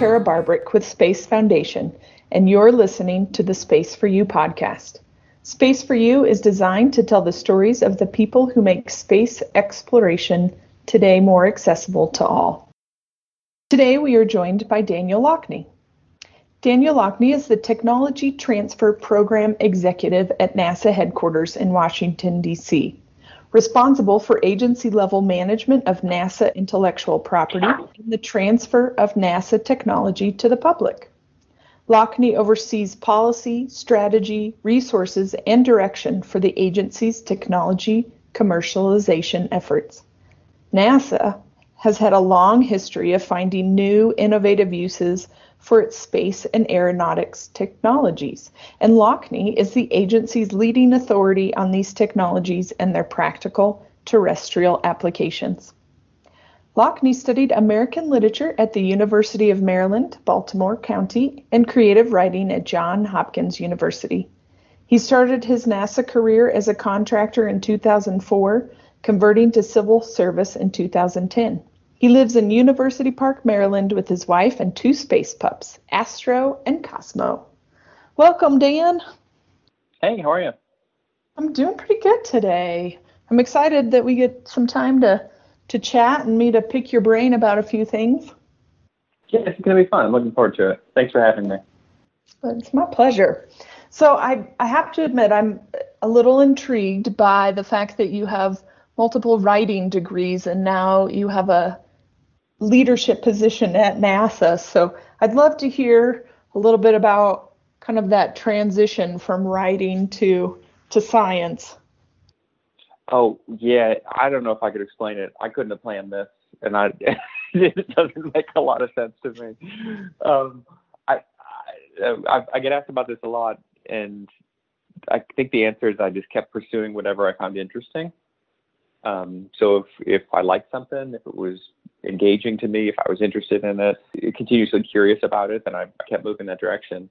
Kara Barbrick with Space Foundation, and you're listening to the Space for You podcast. Space for You is designed to tell the stories of the people who make space exploration today more accessible to all. Today we are joined by Daniel Lockney. Daniel Lockney is the Technology Transfer Program Executive at NASA headquarters in Washington, D.C responsible for agency level management of NASA intellectual property and the transfer of NASA technology to the public. Lockney oversees policy, strategy, resources, and direction for the agency's technology commercialization efforts. NASA has had a long history of finding new, innovative uses for its space and aeronautics technologies, and Lockney is the agency's leading authority on these technologies and their practical terrestrial applications. Lockney studied American literature at the University of Maryland, Baltimore County, and creative writing at Johns Hopkins University. He started his NASA career as a contractor in 2004, converting to civil service in 2010. He lives in University Park, Maryland with his wife and two space pups, Astro and Cosmo. Welcome, Dan. Hey, how are you? I'm doing pretty good today. I'm excited that we get some time to to chat and me to pick your brain about a few things. Yeah, it's going to be fun. I'm looking forward to it. Thanks for having me. It's my pleasure. So I I have to admit I'm a little intrigued by the fact that you have multiple writing degrees and now you have a leadership position at NASA. So I'd love to hear a little bit about kind of that transition from writing to to science. Oh yeah, I don't know if I could explain it. I couldn't have planned this, and I it doesn't make a lot of sense to me. Um, I, I I get asked about this a lot, and I think the answer is I just kept pursuing whatever I found interesting. Um, so if if I liked something, if it was engaging to me, if I was interested in it, continuously curious about it, then I, kept moving that direction.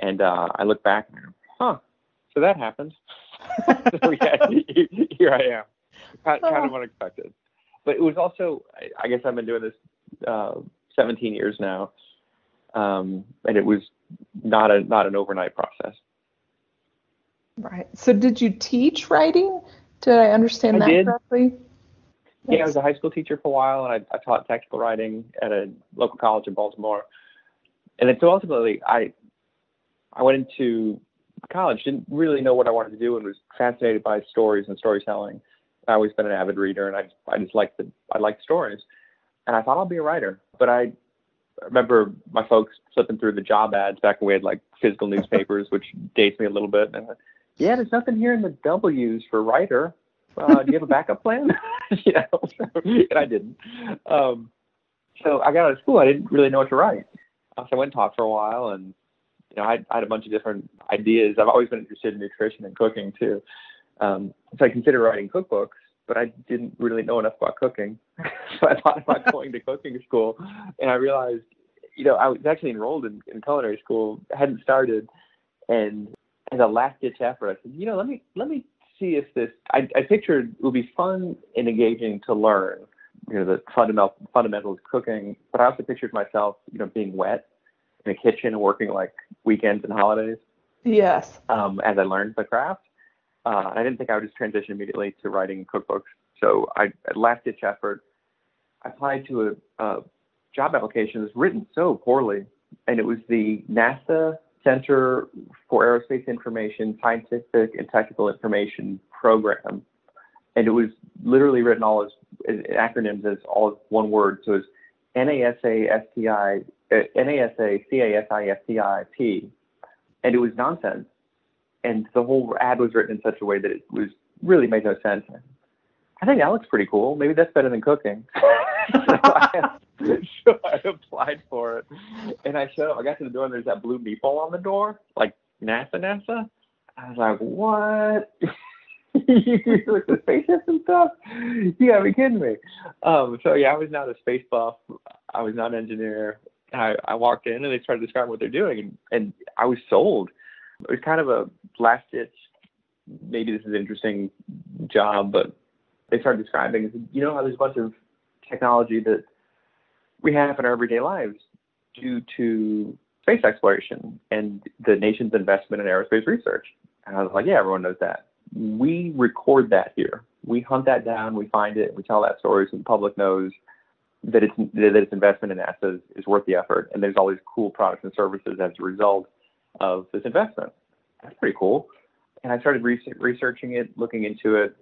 And uh, I look back and huh, so that happened. so yeah, here I am, kind, kind of unexpected. But it was also, I guess I've been doing this uh, 17 years now, um, and it was not a not an overnight process. Right. So did you teach writing? Did I understand I that did. correctly? Yeah, I was a high school teacher for a while, and I, I taught technical writing at a local college in Baltimore. And then so ultimately, I I went into college, didn't really know what I wanted to do, and was fascinated by stories and storytelling. I always been an avid reader, and I I just liked the I liked stories, and I thought I'll be a writer. But I remember my folks flipping through the job ads back when we had like physical newspapers, which dates me a little bit. And yeah, there's nothing here in the W's for writer. Uh, do you have a backup plan? you know, and I didn't. Um, so I got out of school. I didn't really know what to write. Uh, so I went and taught for a while, and you know, I, I had a bunch of different ideas. I've always been interested in nutrition and cooking too. Um, so I considered writing cookbooks, but I didn't really know enough about cooking. so I thought about going to cooking school, and I realized, you know, I was actually enrolled in, in culinary school, hadn't started, and as a last ditch effort, I said, you know, let me let me see if this. I, I pictured it would be fun and engaging to learn, you know, the fundamental fundamentals of cooking. But I also pictured myself, you know, being wet in a kitchen and working like weekends and holidays. Yes. Um, as I learned the craft, uh, I didn't think I would just transition immediately to writing cookbooks. So I, at last ditch effort, I applied to a, a job application that was written so poorly, and it was the NASA Center for Aerospace Information, Scientific and Technical Information Program. And it was literally written all as, as acronyms as all one word. So it's NASA STI, uh, NASA CASISTIP. And it was nonsense. And the whole ad was written in such a way that it was really made no sense. I think that looks pretty cool. Maybe that's better than cooking. I, so I applied for it, and I showed up. I got to the door, and there's that blue meatball on the door, like NASA, NASA. I was like, what? you the spaceships and stuff? You gotta be kidding me. Um, so yeah, I was not a space buff. I was not an engineer. I, I walked in and they started describing what they're doing, and, and I was sold. It was kind of a last ditch. Maybe this is an interesting job, but they started describing. You know how there's a bunch of technology that we have in our everyday lives. due to space exploration and the nation's investment in aerospace research. And I was like, yeah, everyone knows that. We record that here. We hunt that down, we find it, we tell that story so the public knows that it's that its investment in NASA is, is worth the effort, and there's all these cool products and services as a result of this investment. That's pretty cool. And I started re- researching it, looking into it.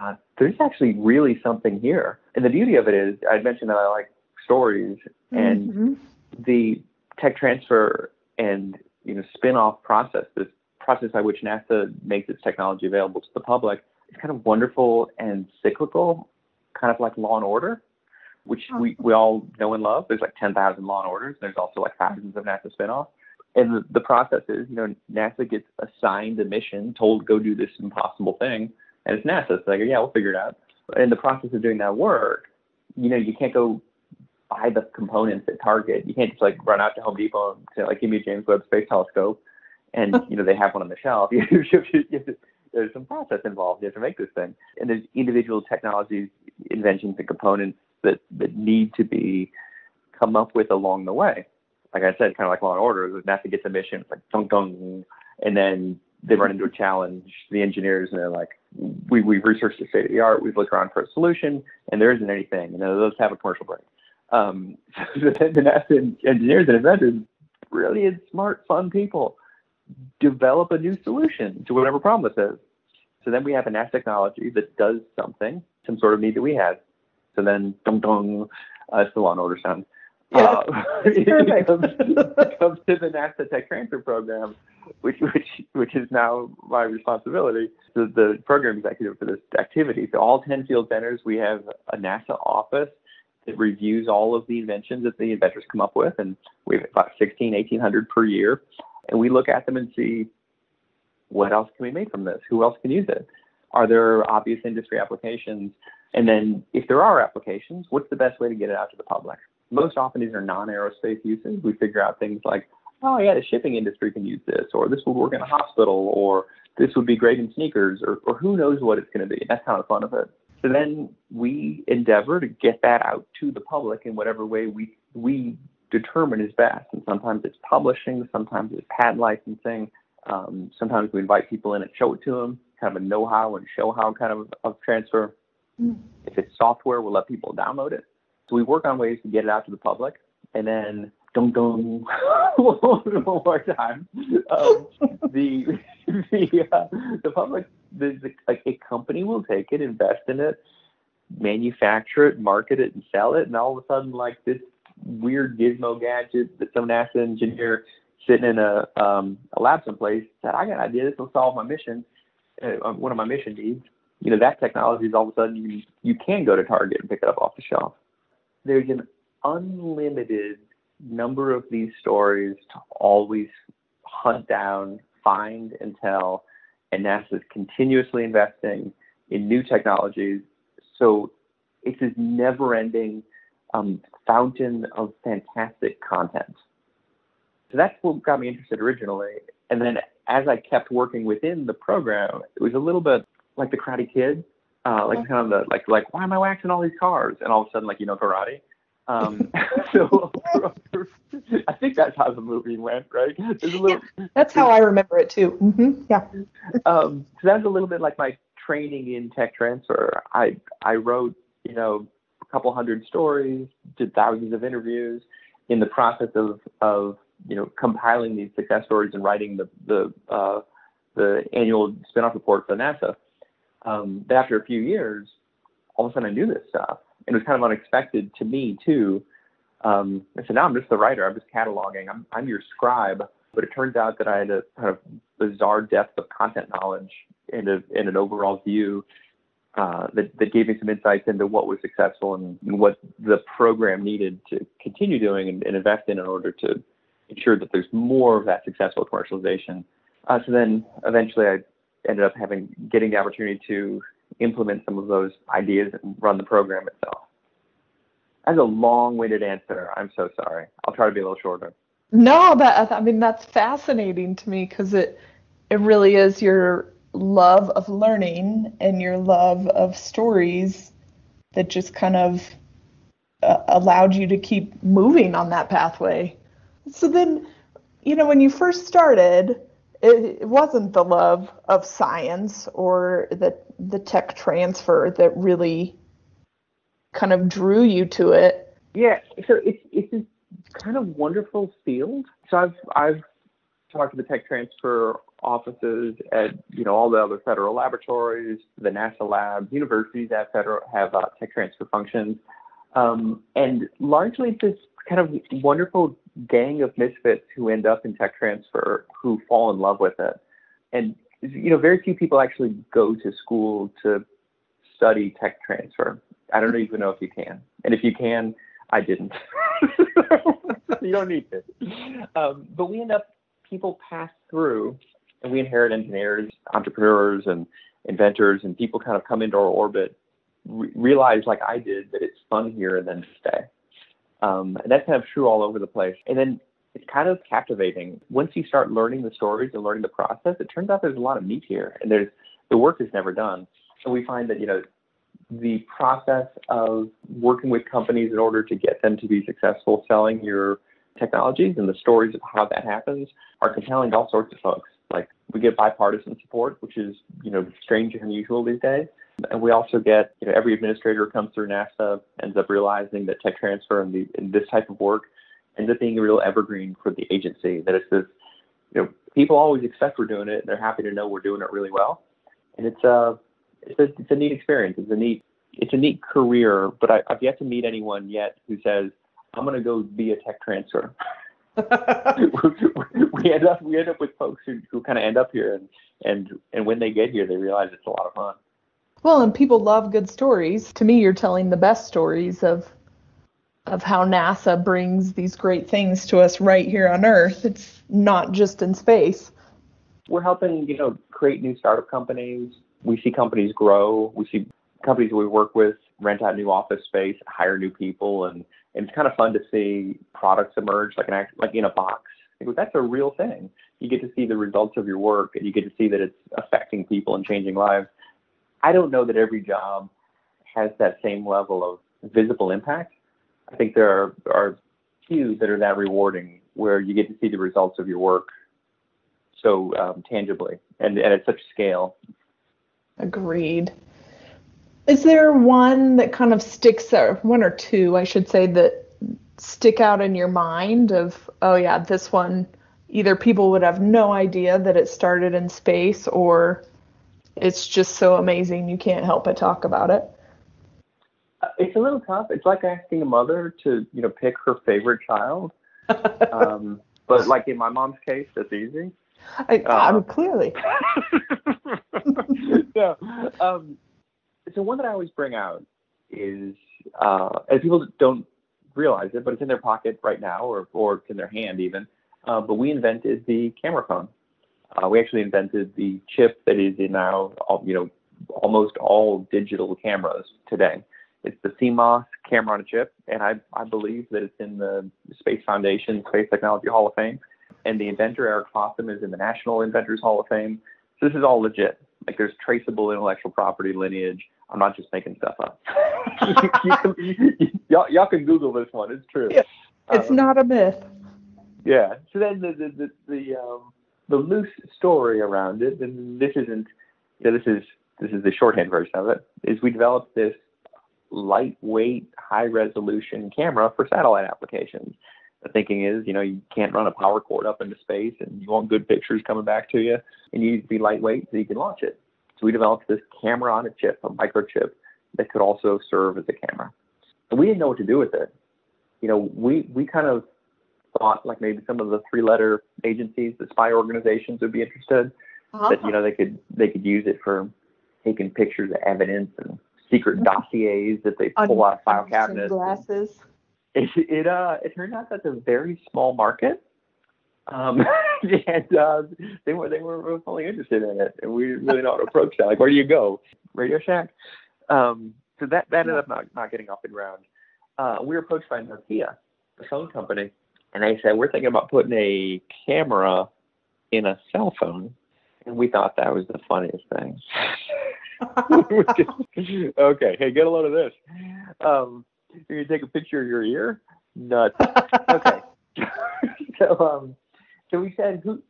Uh, there's actually really something here, and the beauty of it is, I mentioned that I like stories, and mm-hmm. the tech transfer and you know spin-off process, this process by which NASA makes its technology available to the public, is kind of wonderful and cyclical, kind of like Law and Order which we, we all know and love. There's like 10,000 law and orders. There's also like thousands of NASA spinoffs. And the, the process is, you know, NASA gets assigned a mission, told go do this impossible thing, and it's NASA. It's like, yeah, we'll figure it out. In the process of doing that work, you know, you can't go buy the components at Target. You can't just like run out to Home Depot and say, like, give me a James Webb Space Telescope, and you know they have one on the shelf. there's some process involved. You have to make this thing, and there's individual technologies, inventions, and components that that need to be come up with along the way. Like I said, kind of like Law and Order, NASA gets a mission, it's like dong dong, and then they run into a challenge. The engineers and they're like, we we've researched the state of the art, we've looked around for a solution, and there isn't anything. And those have a commercial break. Um, so the NASA engineers and inventors, brilliant, smart, fun people, develop a new solution to whatever problem this is. So then we have a NASA technology that does something, some sort of need that we have. So then, dong dong, uh, it's the Law and Order sound. Yeah, uh, it, comes, comes to the NASA Tech Transfer Program, which which which is now my responsibility. The, the program executive for this activity. So all 10 field centers, we have a NASA office that reviews all of the inventions that the inventors come up with, and we have about 16, 1800 per year, and we look at them and see what else can we make from this? Who else can use it? Are there obvious industry applications and then if there are applications, what's the best way to get it out to the public? Most often these are non-aerospace uses. We figure out things like, oh yeah, the shipping industry can use this, or this would work in a hospital, or this would be great in sneakers, or, or who knows what it's going to be. That's kind of fun of it. So then we endeavor to get that out to the public in whatever way we we determine is best. And sometimes it's publishing, sometimes it's patent licensing, um, sometimes we invite people in and show it to them, kind of a know-how and show-how kind of, of transfer. If it's software, we'll let people download it. So we work on ways to get it out to the public, and then dong dong one more time. Um, the the uh, the public, the, the, like a company will take it, invest in it, manufacture it, market it, and sell it, and all of a sudden, like this weird gizmo gadget that some NASA engineer sitting in a um, a lab someplace said, "I got an idea. This will solve my mission, uh, one of my mission needs." you know, that technology is all of a sudden you, you can go to Target and pick it up off the shelf. There's an unlimited number of these stories to always hunt down, find, and tell. And NASA is continuously investing in new technologies. So it's this never ending um, fountain of fantastic content. So that's what got me interested originally. And then as I kept working within the program, it was a little bit like the Karate Kid, uh, like kind of the like like why am I waxing all these cars? And all of a sudden, like you know karate. Um, so I think that's how the movie went, right? Little, yeah, that's how I remember it too. Mm-hmm. Yeah. um, so that's a little bit like my training in tech transfer. I I wrote you know a couple hundred stories, did thousands of interviews. In the process of of you know compiling these success stories and writing the the uh, the annual spinoff report for NASA, um, but after a few years, all of a sudden I knew this stuff. And it was kind of unexpected to me too. Um, I said, now I'm just the writer. I'm just cataloging. I'm, I'm your scribe. But it turns out that I had a kind of bizarre depth of content knowledge and, a, and an overall view uh, that, that gave me some insights into what was successful and, and what the program needed to continue doing and, and, invest in in order to ensure that there's more of that successful commercialization. Uh, so then eventually I ended up having getting the opportunity to implement some of those ideas and run the program itself. That's a long-winded answer. I'm so sorry. I'll try to be a little shorter. No, that I mean that's fascinating to me because it it really is your love of learning and your love of stories that just kind of uh, allowed you to keep moving on that pathway. So then, you know, when you first started, it, it wasn't the love of science or the the tech transfer that really kind of drew you to it. Yeah, so it's it's kind of wonderful field. So I've I've talked to the tech transfer offices at you know all the other federal laboratories, the NASA labs, universities have federal have uh, tech transfer functions, um, and largely it's this kind of wonderful gang of misfits who end up in tech transfer who fall in love with it, and you know very few people actually go to school to study tech transfer. I don't even know if you can, and if you can, I didn't. you don't need to. Um, but we end up people pass through and we inherit engineers, entrepreneurs, and inventors, and people kind of come into our orbit, re- realize like I did that it's fun here, and then stay. Um, and that's kind of true all over the place. And then it's kind of captivating once you start learning the stories and learning the process. It turns out there's a lot of meat here, and there's the work is never done. So we find that you know the process of working with companies in order to get them to be successful selling your technologies and the stories of how that happens are compelling to all sorts of folks. Like we get bipartisan support, which is you know strange and unusual these days. And we also get you know every administrator who comes through NASA ends up realizing that tech transfer and, the, and this type of work ends up being a real evergreen for the agency. That it's this you know people always expect we're doing it and they're happy to know we're doing it really well. And it's a it's a it's a neat experience. It's a neat it's a neat career, but I, I've yet to meet anyone yet who says I'm going to go be a tech transfer. we end up we end up with folks who, who kind of end up here and and and when they get here they realize it's a lot of fun well and people love good stories to me you're telling the best stories of of how nasa brings these great things to us right here on earth it's not just in space we're helping you know create new startup companies we see companies grow we see companies we work with rent out new office space hire new people and and it's kind of fun to see products emerge like an like in a box. That's a real thing. You get to see the results of your work, and you get to see that it's affecting people and changing lives. I don't know that every job has that same level of visible impact. I think there are, are few that are that rewarding, where you get to see the results of your work so um, tangibly and, and at such scale. Agreed. Is there one that kind of sticks out, one or two, I should say, that stick out in your mind of, oh yeah, this one, either people would have no idea that it started in space or it's just so amazing you can't help but talk about it? Uh, it's a little tough. It's like asking a mother to, you know, pick her favorite child. um, but like in my mom's case, that's easy. I, um, clearly. yeah. Um, so one that I always bring out is, uh, and people don't realize it, but it's in their pocket right now, or or it's in their hand even. Uh, but we invented the camera phone. Uh, we actually invented the chip that is in now, you know, almost all digital cameras today. It's the CMOS camera on a chip, and I, I believe that it's in the Space Foundation Space Technology Hall of Fame, and the inventor Eric Fossum is in the National Inventors Hall of Fame. So this is all legit. Like there's traceable intellectual property lineage. I'm not just making stuff up. y'all, y'all can Google this one. It's true. Yeah, it's um, not a myth. Yeah. So then the the the, the, um, the loose story around it, and this isn't. You know, this is this is the shorthand version of it. Is we developed this lightweight, high resolution camera for satellite applications. The thinking is, you know, you can't run a power cord up into space, and you want good pictures coming back to you, and you need to be lightweight so you can launch it. So we developed this camera on a chip, a microchip, that could also serve as a camera. And we didn't know what to do with it. You know, we, we kind of thought like maybe some of the three letter agencies, the spy organizations would be interested. Uh-huh. That, you know, they could they could use it for taking pictures of evidence and secret mm-hmm. dossiers that they pull out of file cabinets. Glasses. It, it uh it turned out that's a very small market um, and uh, they were they were only interested in it, and we didn't really know how to approach that. Like, where do you go? Radio Shack. Um, so that that ended up not, not getting off the ground. Uh, we were approached by Nokia, the phone company, and they said we're thinking about putting a camera in a cell phone, and we thought that was the funniest thing. okay, hey, get a load of this. Um, You're gonna take a picture of your ear? Nuts. okay. so um, so we said who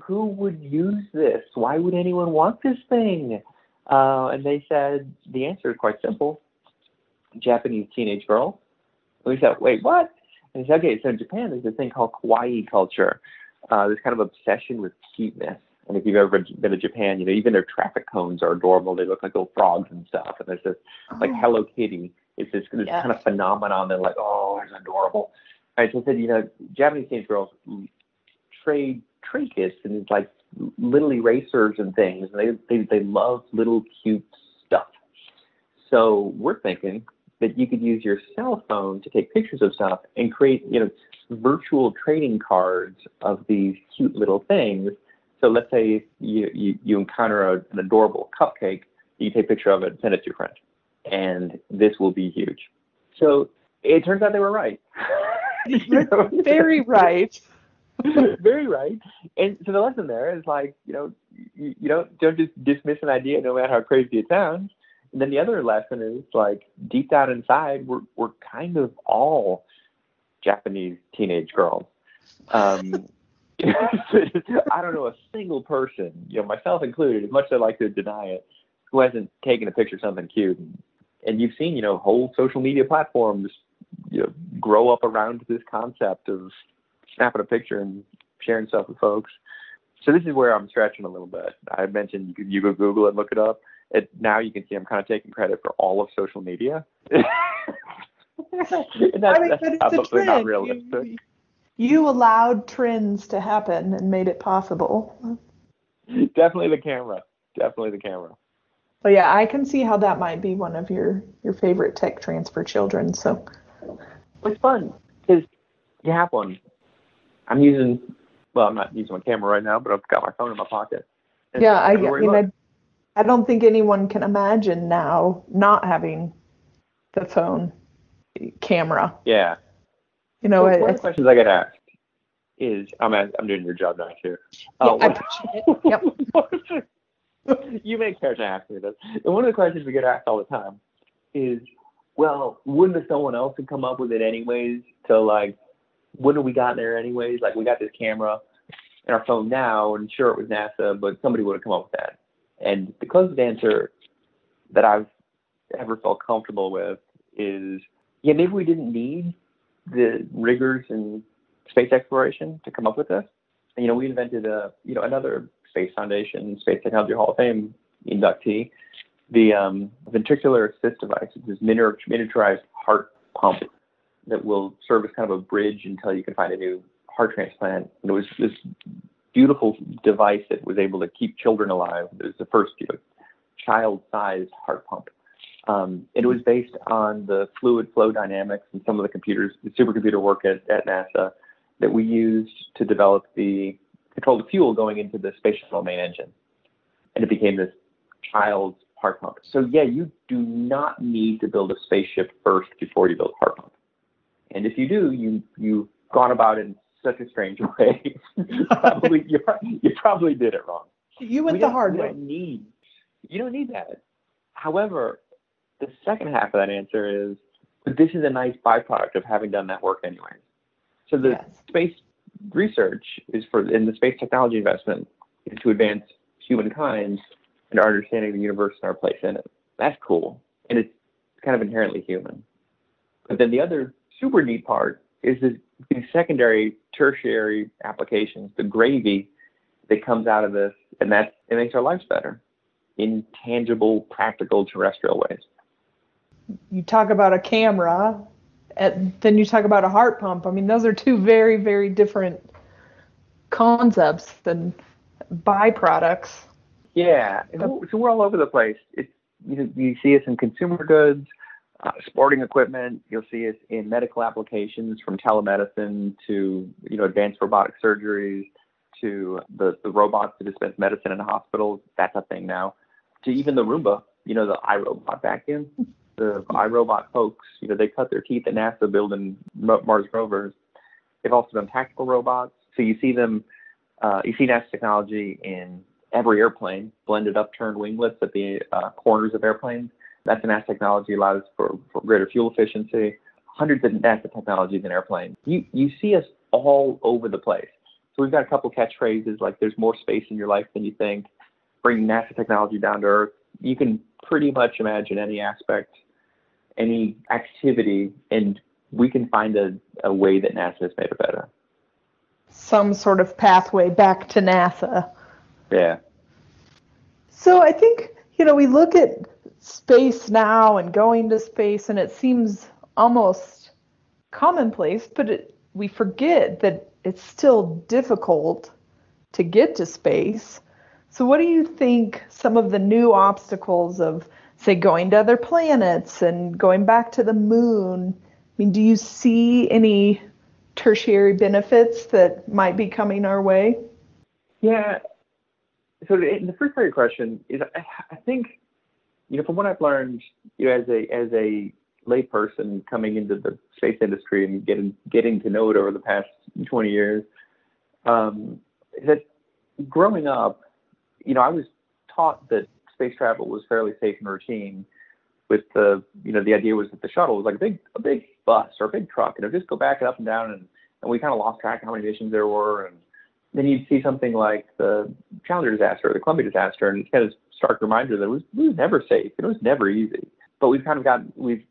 who would use this? Why would anyone want this thing? Uh, and they said the answer is quite simple. Japanese teenage girls. we said, wait, what? And he said, okay, so in Japan there's this thing called kawaii culture. Uh, this kind of obsession with cuteness. And if you've ever been to Japan, you know, even their traffic cones are adorable. They look like little frogs and stuff. And there's this, oh. like Hello Kitty. It's this, this yeah. kind of phenomenon. They're like, oh, it's adorable. Right, so I said, you know, Japanese teenage girls trade trinkets and it's like little erasers and things. And they, they, they love little cute stuff. So we're thinking that you could use your cell phone to take pictures of stuff and create, you know, virtual trading cards of these cute little things. So let's say you, you, you encounter a, an adorable cupcake, you take a picture of it and send it to your friend. And this will be huge. So it turns out they were right. you know? Very right. Very right. And so the lesson there is like, you know, you, you don't don't just dismiss an idea no matter how crazy it sounds. And then the other lesson is like deep down inside, we're we're kind of all Japanese teenage girls. Um, I don't know a single person, you know, myself included, as much as I like to deny it, who hasn't taken a picture of something cute. And, and you've seen, you know, whole social media platforms, you know, grow up around this concept of snapping a picture and sharing stuff with folks. So this is where I'm stretching a little bit. I mentioned you could you go Google it, look it up. It, now you can see I'm kind of taking credit for all of social media. and that's, I mean, that's not realistic. You, you allowed trends to happen and made it possible. Definitely the camera. Definitely the camera. But yeah, I can see how that might be one of your your favorite tech trends for children. So it's fun because you have one I'm using, well, I'm not using my camera right now, but I've got my phone in my pocket. yeah, I, I mean, I, I don't think anyone can imagine now not having the phone camera. Yeah. You know, well, one of the questions I get asked is, I'm I'm doing your job now too. Yeah, uh, I appreciate it. Yep. you make to ask me this. And one of the questions we get asked all the time is, well, wouldn't someone else have come up with it anyways to like have we gotten there anyways? Like we got this camera in our phone now, and sure it was NASA, but somebody would have come up with that. And the closest answer that I've ever felt comfortable with is, yeah, maybe we didn't need the rigors and space exploration to come up with this. And, you know, we invented a, you know, another Space Foundation, Space Technology Hall of Fame inductee, the um, ventricular assist device. It's this miniaturized heart pump that will serve as kind of a bridge until you can find a new heart transplant. And it was this beautiful device that was able to keep children alive. It was the first you know, child-sized heart pump. Um, it was based on the fluid flow dynamics and some of the computers, the supercomputer work at, at NASA that we used to develop the control the fuel going into the space shuttle main engine. And it became this child's heart pump. So yeah, you do not need to build a spaceship first before you build a heart pump. And if you do, you you've gone about it in such a strange way. probably you, you probably did it wrong. You went we the hard way. You don't need you don't need that. However, the second half of that answer is but this is a nice byproduct of having done that work anyway. So the yes. space research is for in the space technology investment is to advance humankind and our understanding of the universe and our place in it. That's cool. And it's kind of inherently human. But then the other super neat part is the, the secondary, tertiary applications, the gravy that comes out of this, and that it makes our lives better in tangible, practical, terrestrial ways. You talk about a camera, and then you talk about a heart pump. I mean, those are two very, very different concepts and byproducts. Yeah, so we're all over the place. It's you, you see us in consumer goods, uh, sporting equipment. You'll see it in medical applications from telemedicine to you know advanced robotic surgeries to the, the robots to dispense medicine in hospitals. That's a thing now. To even the Roomba, you know, the iRobot vacuum, the iRobot folks, you know, they cut their teeth at NASA building Mars rovers. They've also done tactical robots. So you see them, uh, you see NASA technology in every airplane, blended upturned winglets at the uh, corners of airplanes That's NASA technology allows for, for greater fuel efficiency. Hundreds of NASA technologies in airplanes. You you see us all over the place. So we've got a couple catchphrases like "There's more space in your life than you think," bring NASA technology down to Earth. You can pretty much imagine any aspect, any activity, and we can find a, a way that NASA has made it better. Some sort of pathway back to NASA. Yeah. So I think, you know, we look at space now and going to space, and it seems almost commonplace, but it, we forget that it's still difficult to get to space. So, what do you think some of the new obstacles of, say, going to other planets and going back to the moon? I mean, do you see any tertiary benefits that might be coming our way? Yeah. So the first part of your question is, I think, you know, from what I've learned, you know, as a as a layperson coming into the space industry and getting getting to know it over the past 20 years, um, that growing up, you know, I was taught that space travel was fairly safe and routine. With the, you know, the idea was that the shuttle was like a big, a big bus or a big truck, and it would just go back and up and down, and, and we kind of lost track of how many missions there were, and then you'd see something like the Challenger disaster or the Columbia disaster, and it's kind of stark reminder that it was, it was never safe, it was never easy. But we've kind of got, we've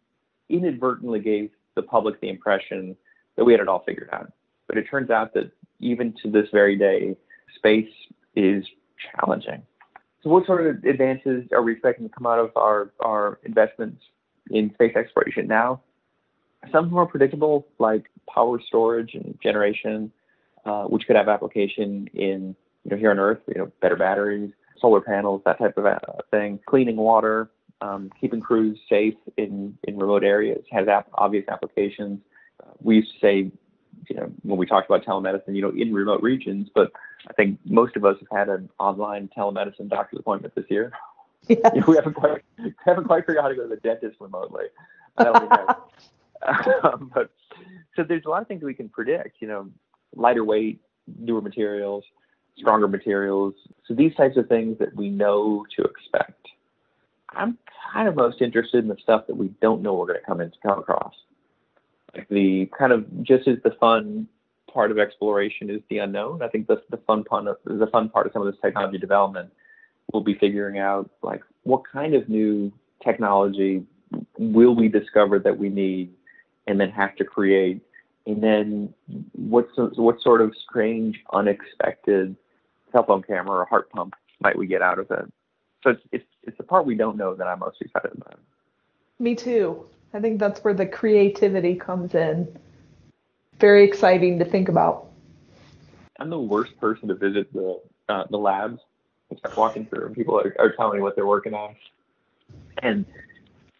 inadvertently gave the public the impression that we had it all figured out. But it turns out that even to this very day, space is challenging. So, what sort of advances are we expecting to come out of our, our investments in space exploration now? Some more predictable, like power storage and generation, uh, which could have application in you know here on Earth, you know, better batteries, solar panels, that type of uh, thing. Cleaning water, um, keeping crews safe in in remote areas has ap- obvious applications. Uh, we used to say you know, when we talked about telemedicine, you know, in remote regions, but I think most of us have had an online telemedicine doctor's appointment this year. Yes. You know, we haven't quite haven't quite figured out how to go to the dentist remotely. um, but so there's a lot of things we can predict. You know, lighter weight, newer materials, stronger materials. So these types of things that we know to expect. I'm kind of most interested in the stuff that we don't know we're going to come in to come across like the kind of just as the fun part of exploration is the unknown. I think the the fun part of, the fun part of some of this technology development will be figuring out like what kind of new technology will we discover that we need and then have to create and then what what sort of strange unexpected cell phone camera or heart pump might we get out of it so it's it's, it's the part we don't know that i'm most excited about me too I think that's where the creativity comes in. Very exciting to think about. I'm the worst person to visit the uh, the labs. I start walking through, and people are, are telling me what they're working on. And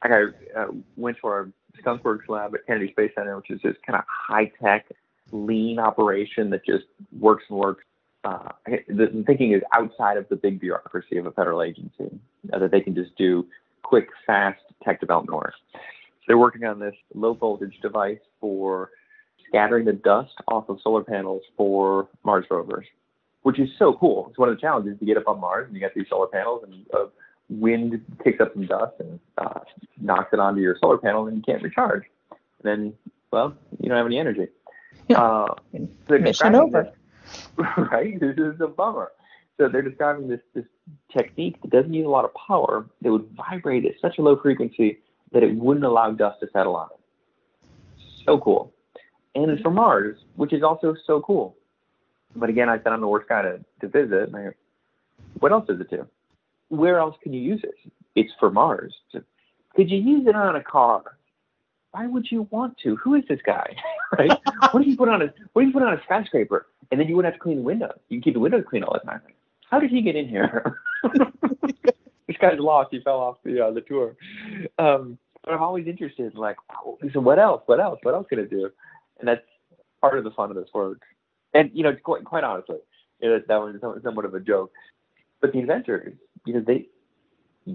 I uh, went to our Skunkworks lab at Kennedy Space Center, which is this kind of high tech, lean operation that just works and works. Uh, the thinking is outside of the big bureaucracy of a federal agency, uh, that they can just do quick, fast tech development work. They're working on this low voltage device for scattering the dust off of solar panels for Mars rovers, which is so cool. It's one of the challenges to get up on Mars and you got these solar panels and uh, wind kicks up some dust and uh, knocks it onto your solar panel and you can't recharge. And then, well, you don't have any energy. Uh, so Mission over. This, right? This is a bummer. So they're describing this this technique that doesn't use a lot of power that would vibrate at such a low frequency that it wouldn't allow dust to settle on it. So cool. And it's for Mars, which is also so cool. But again, I said I'm the worst guy to, to visit. I, what else does it do? Where else can you use it? It's for Mars. Could you use it on a car? Why would you want to? Who is this guy? right? what if you put on a what if you put on a skyscraper and then you wouldn't have to clean the windows? You can keep the windows clean all the time. How did he get in here? this guy's lost. He fell off the uh, the tour. Um, but I'm always interested, like, so what else? What else? What else can it do? And that's part of the fun of this work. And you know, quite, quite honestly, you know, that was somewhat of a joke. But the inventors, you know, they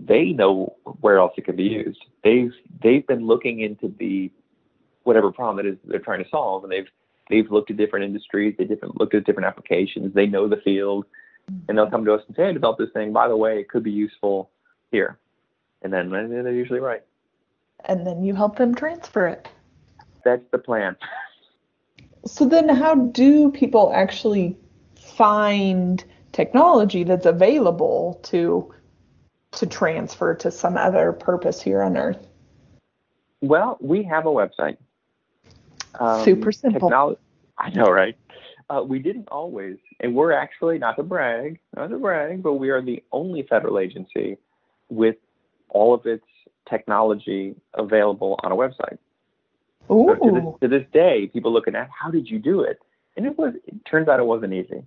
they know where else it can be used. They've they've been looking into the whatever problem it is they're trying to solve, and they've they've looked at different industries, they different looked at different applications. They know the field, and they'll come to us and say, "I developed this thing. By the way, it could be useful here." and then and they're usually right. And then you help them transfer it. That's the plan. So then, how do people actually find technology that's available to to transfer to some other purpose here on Earth? Well, we have a website. Um, Super simple. Technolo- I know, right? Uh, we didn't always, and we're actually not to brag, not to brag, but we are the only federal agency with all of its technology available on a website. Ooh. So to, this, to this day, people looking at how did you do it, and it was. It turns out it wasn't easy.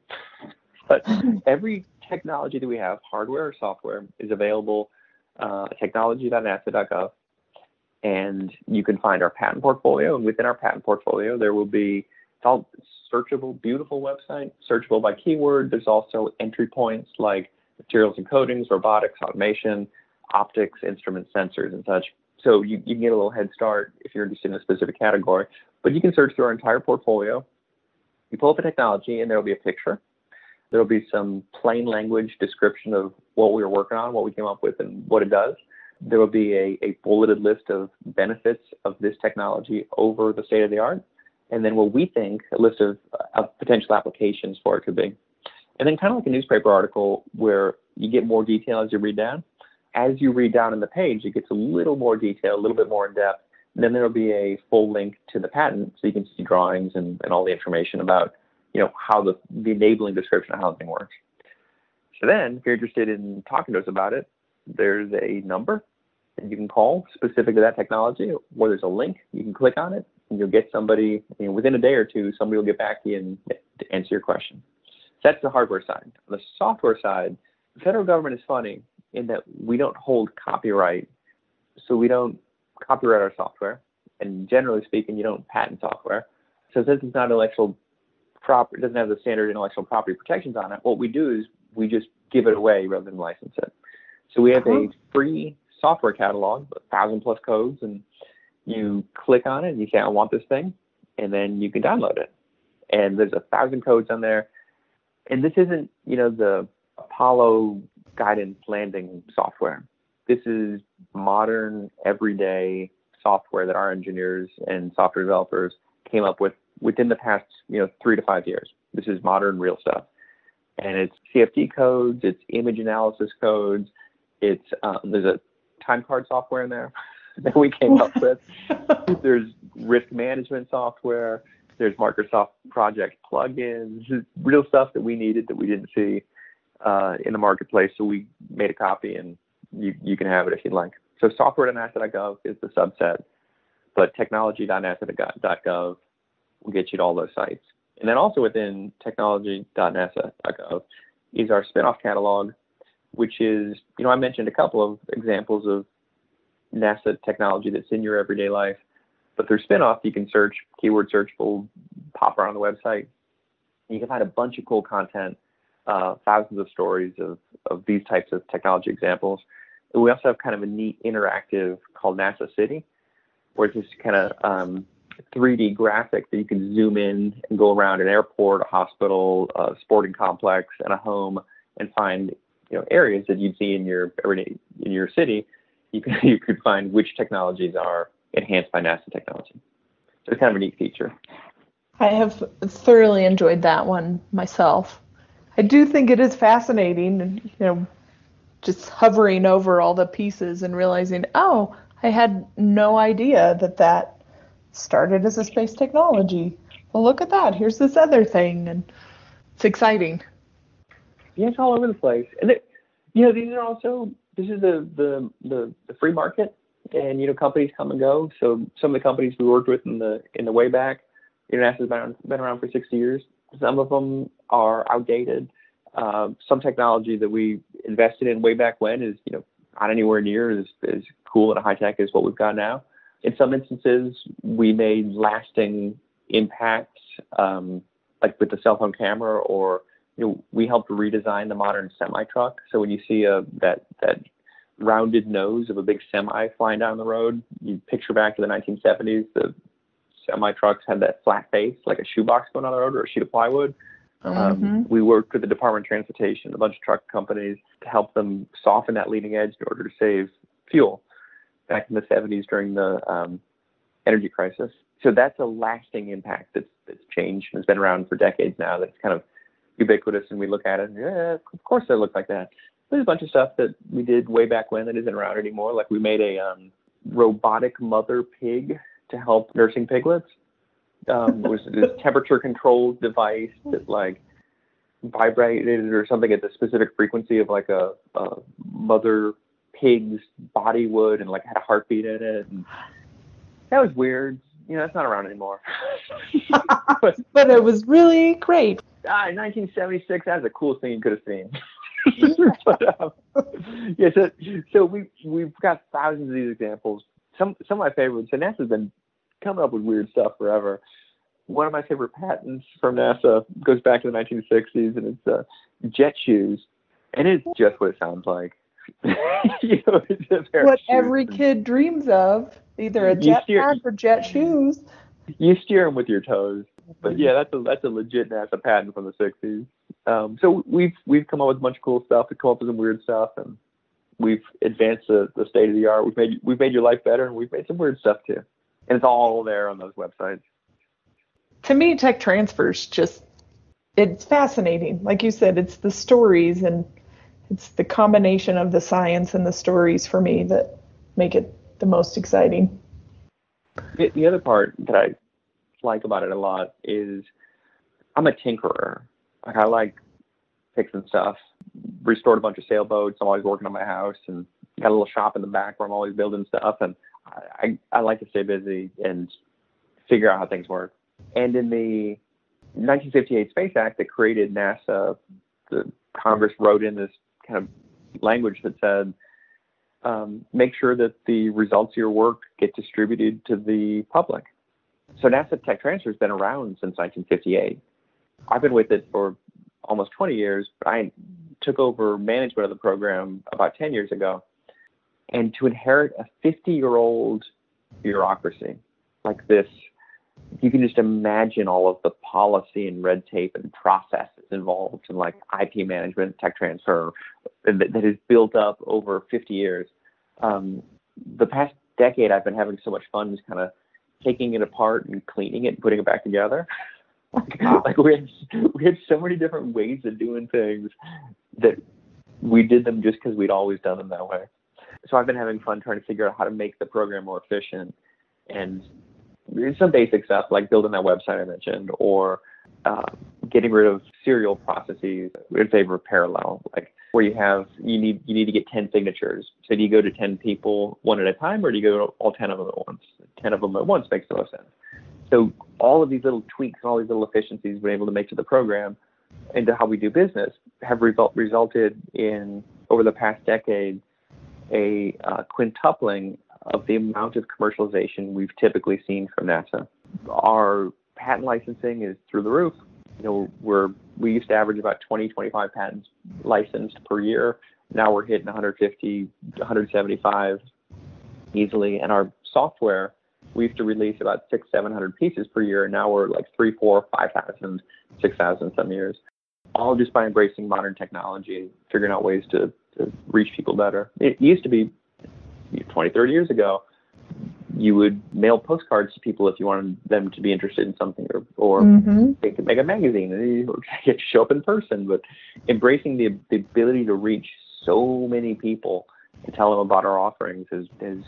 But every technology that we have, hardware or software, is available uh, technology.nasa.gov, and you can find our patent portfolio. And within our patent portfolio, there will be it's all searchable, beautiful website, searchable by keyword. There's also entry points like materials and coatings, robotics, automation, optics, instruments, sensors, and such. So you, you can get a little head start if you're interested in a specific category. But you can search through our entire portfolio. You pull up a technology, and there will be a picture. There will be some plain language description of what we were working on, what we came up with, and what it does. There will be a, a bulleted list of benefits of this technology over the state of the art and then what we think a list of, of potential applications for it could be. And then kind of like a newspaper article where you get more detail as you read down. As you read down in the page, it gets a little more detail, a little bit more in depth. And then there'll be a full link to the patent so you can see drawings and, and all the information about, you know, how the, the enabling description of thing works. So then if you're interested in talking to us about it, there's a number that you can call specific to that technology, or there's a link. You can click on it, and you'll get somebody you know, within a day or two. Somebody will get back to you and to answer your question. So that's the hardware side. On the software side, the federal government is funny in that we don't hold copyright, so we don't copyright our software, and generally speaking, you don't patent software. So since it's not intellectual property, it doesn't have the standard intellectual property protections on it. What we do is we just give it away rather than license it. So we have a uh-huh. free software catalog, a thousand plus codes, and you click on it and you say, I want this thing, and then you can download it. And there's a thousand codes on there. And this isn't, you know, the Apollo guidance landing software. This is modern, everyday software that our engineers and software developers came up with within the past, you know, three to five years. This is modern, real stuff. And it's CFD codes, it's image analysis codes, it's um, there's a time card software in there that we came up with. There's risk management software. There's Microsoft Project plugins, real stuff that we needed that we didn't see uh, in the marketplace. So we made a copy, and you you can have it if you'd like. So software.nasa.gov is the subset, but technology.nasa.gov will get you to all those sites. And then also within technology.nasa.gov is our spinoff catalog, which is, you know, I mentioned a couple of examples of NASA technology that's in your everyday life. But through spinoff, you can search, keyword search will pop around the website. You can find a bunch of cool content, uh, thousands of stories of, of these types of technology examples. And we also have kind of a neat interactive called NASA City, where it's just kind of um, 3D graphic that you can zoom in and go around an airport, a hospital, a sporting complex, and a home, and find you know areas that you'd see in your everyday in your city you can you could find which technologies are enhanced by NASA technology. So it's kind of a neat feature. I have thoroughly enjoyed that one myself. I do think it is fascinating, and you know, just hovering over all the pieces and realizing, oh, I had no idea that that started as a space technology. Well, look at that. Here's this other thing, and it's exciting. Yeah, it's all over the place, and it, you know, these are also this is the, the the the free market, and you know companies come and go. So some of the companies we worked with in the in the way back, NASA's been been around for 60 years. Some of them are outdated. Uh, some technology that we invested in way back when is you know not anywhere near as, as cool and high tech as what we've got now. In some instances, we made lasting impacts, um, like with the cell phone camera or you know, we helped redesign the modern semi truck. So when you see a that that rounded nose of a big semi flying down the road, you picture back to the 1970s. The semi trucks had that flat face, like a shoebox going on the road or a sheet of plywood. Um, mm-hmm. Um, we worked with the Department of Transportation, a bunch of truck companies, to help them soften that leading edge in order to save fuel back in the 70s during the um, energy crisis. So that's a lasting impact that's, that's changed and has been around for decades now. That's kind of ubiquitous, and we look at it and yeah, of course they look like that. There's a bunch of stuff that we did way back when that isn't around anymore. Like we made a um, robotic mother pig to help nursing piglets. Um, it was this temperature controlled device that like vibrated or something at the specific frequency of like a, a mother pig's body would and like had a heartbeat in it. And that was weird. You know, it's not around anymore. but, but, it was really great. Ah, 1976, that was the coolest thing you could have seen. but, um, yeah, so, so we we've got thousands of these examples. Some some of my favorites. And NASA's been coming up with weird stuff forever. One of my favorite patents from NASA goes back to the 1960s, and it's uh, jet shoes, and it's just what it sounds like. you know, what every kid dreams of, either a jet pack or jet shoes. You steer them with your toes. But yeah, that's a that's a legit NASA patent from the '60s. Um, so we've we've come up with a bunch of cool stuff. We've come up with some weird stuff, and we've advanced the, the state of the art. We've made we've made your life better, and we've made some weird stuff too. And it's all there on those websites. To me, tech transfers just it's fascinating. Like you said, it's the stories and it's the combination of the science and the stories for me that make it the most exciting. The, the other part that I like about it a lot is I'm a tinkerer. Like I like fixing stuff. Restored a bunch of sailboats. I'm always working on my house and got a little shop in the back where I'm always building stuff. And I, I like to stay busy and figure out how things work. And in the 1958 Space Act that created NASA, the Congress wrote in this kind of language that said, um, make sure that the results of your work get distributed to the public. So NASA Tech Transfer has been around since 1958. I've been with it for almost 20 years. But I took over management of the program about 10 years ago. And to inherit a 50 year old bureaucracy like this you can just imagine all of the policy and red tape and processes involved in like IP management, tech transfer that, that has built up over 50 years. Um, the past decade, I've been having so much fun just kind of taking it apart and cleaning it and putting it back together. like we had, we had so many different ways of doing things that we did them just because we'd always done them that way. So I've been having fun trying to figure out how to make the program more efficient and some basic stuff like building that website I mentioned, or uh, getting rid of serial processes in favor of parallel, like where you have you need you need to get 10 signatures. So do you go to 10 people one at a time, or do you go to all 10 of them at once? 10 of them at once makes no sense. So all of these little tweaks and all these little efficiencies we've been able to make to the program into how we do business have result, resulted in over the past decade a uh, quintupling of the amount of commercialization we've typically seen from NASA. Our patent licensing is through the roof. You know, we're we used to average about 20, 25 patents licensed per year. Now we're hitting 150, 175 easily. And our software, we used to release about six, 700 pieces per year. And now we're like three, four, 5,000, 6,000 some years. All just by embracing modern technology, and figuring out ways to, to reach people better. It used to be 20, 30 years ago, you would mail postcards to people if you wanted them to be interested in something, or, or mm-hmm. they could make a magazine and you get to show up in person. But embracing the, the ability to reach so many people and tell them about our offerings has, has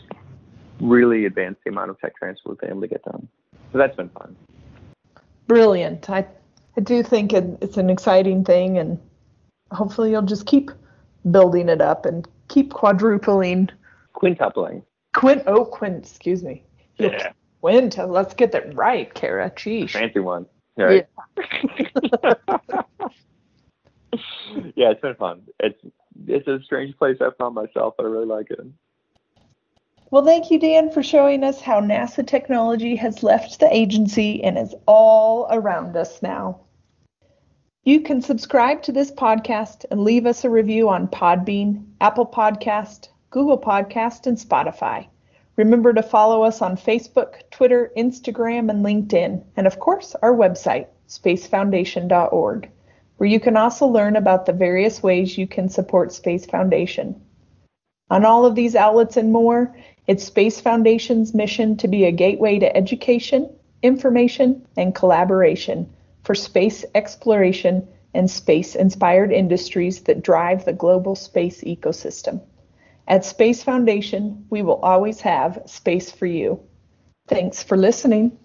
really advanced the amount of tech transfer we've been able to get done. So that's been fun. Brilliant. I, I do think it, it's an exciting thing, and hopefully you'll just keep building it up and keep quadrupling quintupling. Quint. Oh, quint. Excuse me. Yeah. Quint. Let's get that right, Kara. Geez. Fancy one. Right. Yeah. yeah, it's been fun. It's it's a strange place I found myself, but I really like it. Well, thank you, Dan, for showing us how NASA technology has left the agency and is all around us now. You can subscribe to this podcast and leave us a review on Podbean, Apple Podcast, Google Podcast, and Spotify. Remember to follow us on Facebook, Twitter, Instagram, and LinkedIn, and of course, our website, spacefoundation.org, where you can also learn about the various ways you can support Space Foundation. On all of these outlets and more, it's Space Foundation's mission to be a gateway to education, information, and collaboration for space exploration and space inspired industries that drive the global space ecosystem. At Space Foundation, we will always have space for you. Thanks for listening.